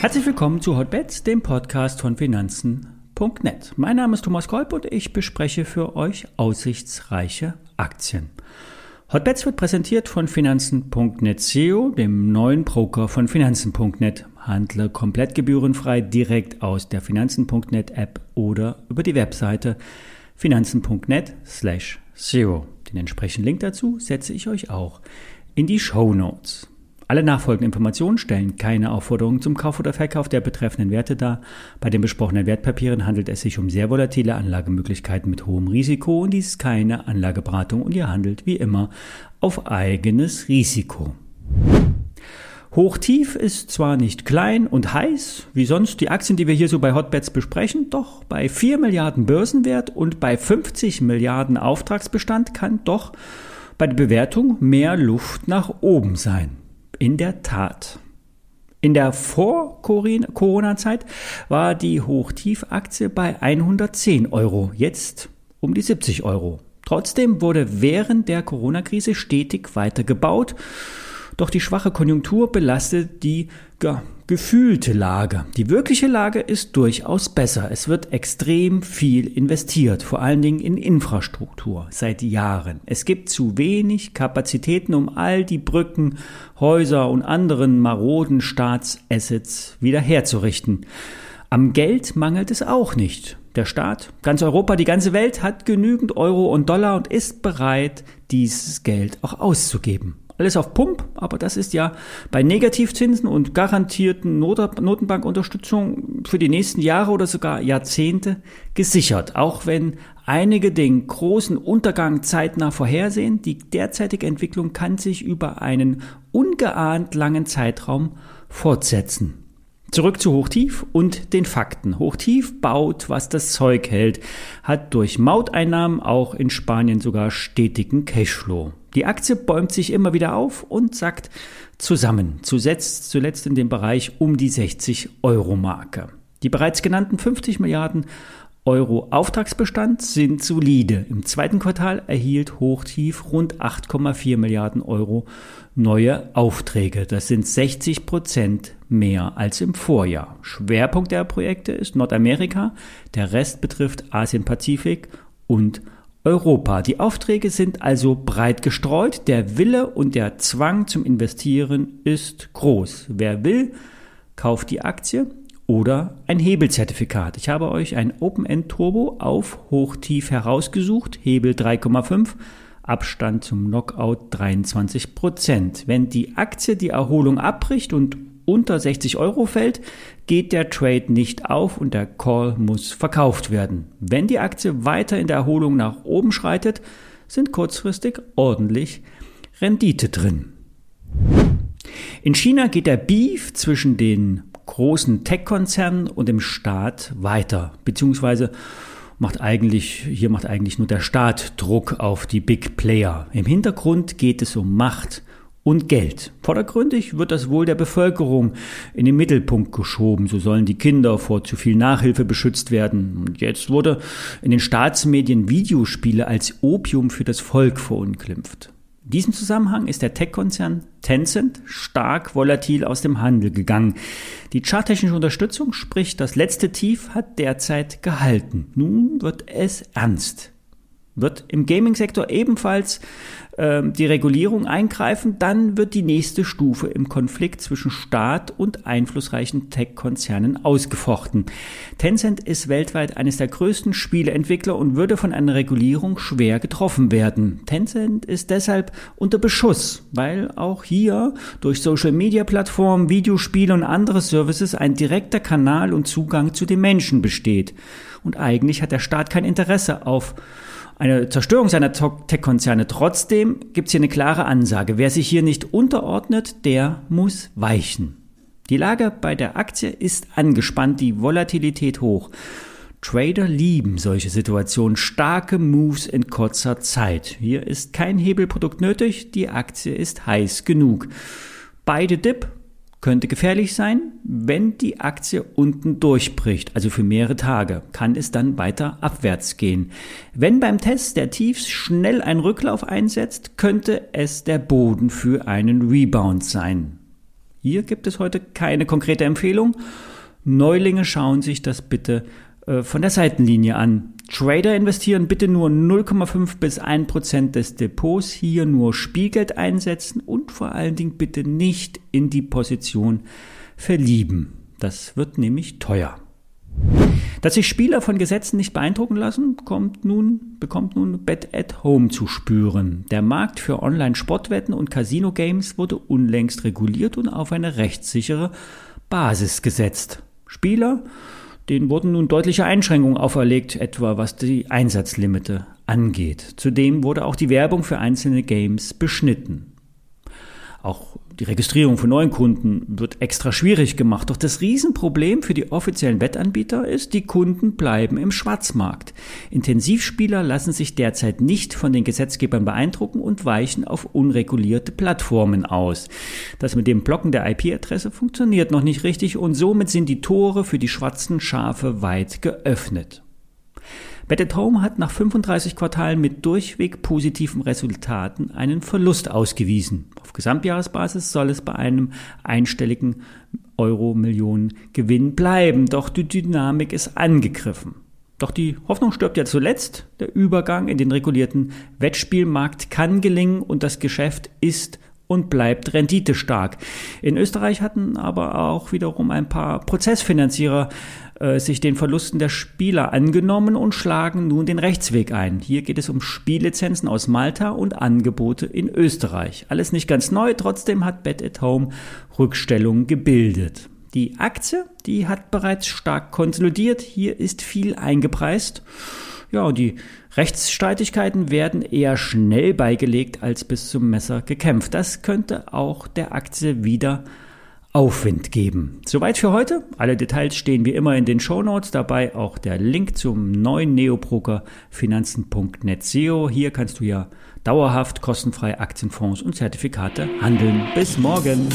Herzlich willkommen zu Hotbets, dem Podcast von Finanzen.net. Mein Name ist Thomas Kolb und ich bespreche für euch aussichtsreiche Aktien. Hotbets wird präsentiert von Finanzen.net SEO, dem neuen Broker von Finanzen.net. Handle komplett gebührenfrei direkt aus der Finanzen.net App oder über die Webseite finanzen.net slash SEO. Den entsprechenden Link dazu setze ich euch auch in die Show Notes. Alle nachfolgenden Informationen stellen keine Aufforderung zum Kauf oder Verkauf der betreffenden Werte dar. Bei den besprochenen Wertpapieren handelt es sich um sehr volatile Anlagemöglichkeiten mit hohem Risiko und dies ist keine Anlageberatung und ihr handelt wie immer auf eigenes Risiko. Hochtief ist zwar nicht klein und heiß, wie sonst die Aktien, die wir hier so bei Hotbets besprechen, doch bei 4 Milliarden Börsenwert und bei 50 Milliarden Auftragsbestand kann doch bei der Bewertung mehr Luft nach oben sein. In der Tat. In der Vor-Corona-Zeit war die Hochtief-Aktie bei 110 Euro, jetzt um die 70 Euro. Trotzdem wurde während der Corona-Krise stetig weiter gebaut doch die schwache Konjunktur belastet die ja, gefühlte Lage. Die wirkliche Lage ist durchaus besser. Es wird extrem viel investiert, vor allen Dingen in Infrastruktur seit Jahren. Es gibt zu wenig Kapazitäten, um all die Brücken, Häuser und anderen maroden Staatsassets wiederherzurichten. Am Geld mangelt es auch nicht. Der Staat, ganz Europa, die ganze Welt hat genügend Euro und Dollar und ist bereit, dieses Geld auch auszugeben. Alles auf Pump, aber das ist ja bei Negativzinsen und garantierten Notenbankunterstützung für die nächsten Jahre oder sogar Jahrzehnte gesichert. Auch wenn einige den großen Untergang zeitnah vorhersehen, die derzeitige Entwicklung kann sich über einen ungeahnt langen Zeitraum fortsetzen. Zurück zu Hochtief und den Fakten. Hochtief baut, was das Zeug hält, hat durch Mauteinnahmen auch in Spanien sogar stetigen Cashflow. Die Aktie bäumt sich immer wieder auf und sackt zusammen, zuletzt, zuletzt in dem Bereich um die 60 Euro Marke. Die bereits genannten 50 Milliarden Euro Auftragsbestand sind solide. Im zweiten Quartal erhielt Hochtief rund 8,4 Milliarden Euro neue Aufträge. Das sind 60 Prozent mehr als im Vorjahr. Schwerpunkt der Projekte ist Nordamerika, der Rest betrifft Asien-Pazifik und Europa. Die Aufträge sind also breit gestreut. Der Wille und der Zwang zum Investieren ist groß. Wer will, kauft die Aktie oder ein Hebelzertifikat. Ich habe euch ein Open-End Turbo auf Hochtief herausgesucht. Hebel 3,5. Abstand zum Knockout 23 Prozent. Wenn die Aktie die Erholung abbricht und unter 60 Euro fällt, geht der Trade nicht auf und der Call muss verkauft werden. Wenn die Aktie weiter in der Erholung nach oben schreitet, sind kurzfristig ordentlich Rendite drin. In China geht der Beef zwischen den großen Tech-Konzernen und dem Staat weiter, beziehungsweise macht eigentlich, hier macht eigentlich nur der Staat Druck auf die Big Player. Im Hintergrund geht es um Macht und Geld. Vordergründig wird das Wohl der Bevölkerung in den Mittelpunkt geschoben. So sollen die Kinder vor zu viel Nachhilfe beschützt werden. Und jetzt wurde in den Staatsmedien Videospiele als Opium für das Volk verunglimpft. In diesem Zusammenhang ist der Tech-Konzern Tencent stark volatil aus dem Handel gegangen. Die charttechnische Unterstützung, sprich das letzte Tief, hat derzeit gehalten. Nun wird es ernst. Wird im Gaming-Sektor ebenfalls äh, die Regulierung eingreifen, dann wird die nächste Stufe im Konflikt zwischen Staat und einflussreichen Tech-Konzernen ausgefochten. Tencent ist weltweit eines der größten Spieleentwickler und würde von einer Regulierung schwer getroffen werden. Tencent ist deshalb unter Beschuss, weil auch hier durch Social-Media-Plattformen, Videospiele und andere Services ein direkter Kanal und Zugang zu den Menschen besteht. Und eigentlich hat der Staat kein Interesse auf eine Zerstörung seiner Tech-Konzerne. Trotzdem gibt es hier eine klare Ansage. Wer sich hier nicht unterordnet, der muss weichen. Die Lage bei der Aktie ist angespannt, die Volatilität hoch. Trader lieben solche Situationen, starke Moves in kurzer Zeit. Hier ist kein Hebelprodukt nötig, die Aktie ist heiß genug. Beide Dip könnte gefährlich sein, wenn die Aktie unten durchbricht, also für mehrere Tage, kann es dann weiter abwärts gehen. Wenn beim Test der Tiefs schnell ein Rücklauf einsetzt, könnte es der Boden für einen Rebound sein. Hier gibt es heute keine konkrete Empfehlung. Neulinge schauen sich das bitte äh, von der Seitenlinie an. Trader investieren bitte nur 0,5 bis 1 Prozent des Depots, hier nur Spielgeld einsetzen und vor allen Dingen bitte nicht in die Position verlieben. Das wird nämlich teuer. Dass sich Spieler von Gesetzen nicht beeindrucken lassen, kommt nun, bekommt nun Bet at Home zu spüren. Der Markt für Online-Sportwetten und Casino-Games wurde unlängst reguliert und auf eine rechtssichere Basis gesetzt. Spieler Denen wurden nun deutliche Einschränkungen auferlegt, etwa was die Einsatzlimite angeht. Zudem wurde auch die Werbung für einzelne Games beschnitten. Auch die Registrierung von neuen Kunden wird extra schwierig gemacht. Doch das Riesenproblem für die offiziellen Wettanbieter ist, die Kunden bleiben im Schwarzmarkt. Intensivspieler lassen sich derzeit nicht von den Gesetzgebern beeindrucken und weichen auf unregulierte Plattformen aus. Das mit dem Blocken der IP-Adresse funktioniert noch nicht richtig und somit sind die Tore für die schwarzen Schafe weit geöffnet. Bet at Home hat nach 35 Quartalen mit durchweg positiven Resultaten einen Verlust ausgewiesen. Auf Gesamtjahresbasis soll es bei einem einstelligen Euro-Millionen Gewinn bleiben, doch die Dynamik ist angegriffen. Doch die Hoffnung stirbt ja zuletzt. Der Übergang in den regulierten Wettspielmarkt kann gelingen und das Geschäft ist und bleibt renditestark. In Österreich hatten aber auch wiederum ein paar Prozessfinanzierer äh, sich den Verlusten der Spieler angenommen und schlagen nun den Rechtsweg ein. Hier geht es um Spiellizenzen aus Malta und Angebote in Österreich. Alles nicht ganz neu, trotzdem hat Bet at Home Rückstellung gebildet. Die Aktie, die hat bereits stark konsolidiert. Hier ist viel eingepreist. Ja, und die Rechtsstreitigkeiten werden eher schnell beigelegt als bis zum Messer gekämpft. Das könnte auch der Aktie wieder Aufwind geben. Soweit für heute. Alle Details stehen wie immer in den Show Notes. Dabei auch der Link zum neuen Neobroker finanzen.net SEO. Hier kannst du ja dauerhaft kostenfrei Aktienfonds und Zertifikate handeln. Bis morgen.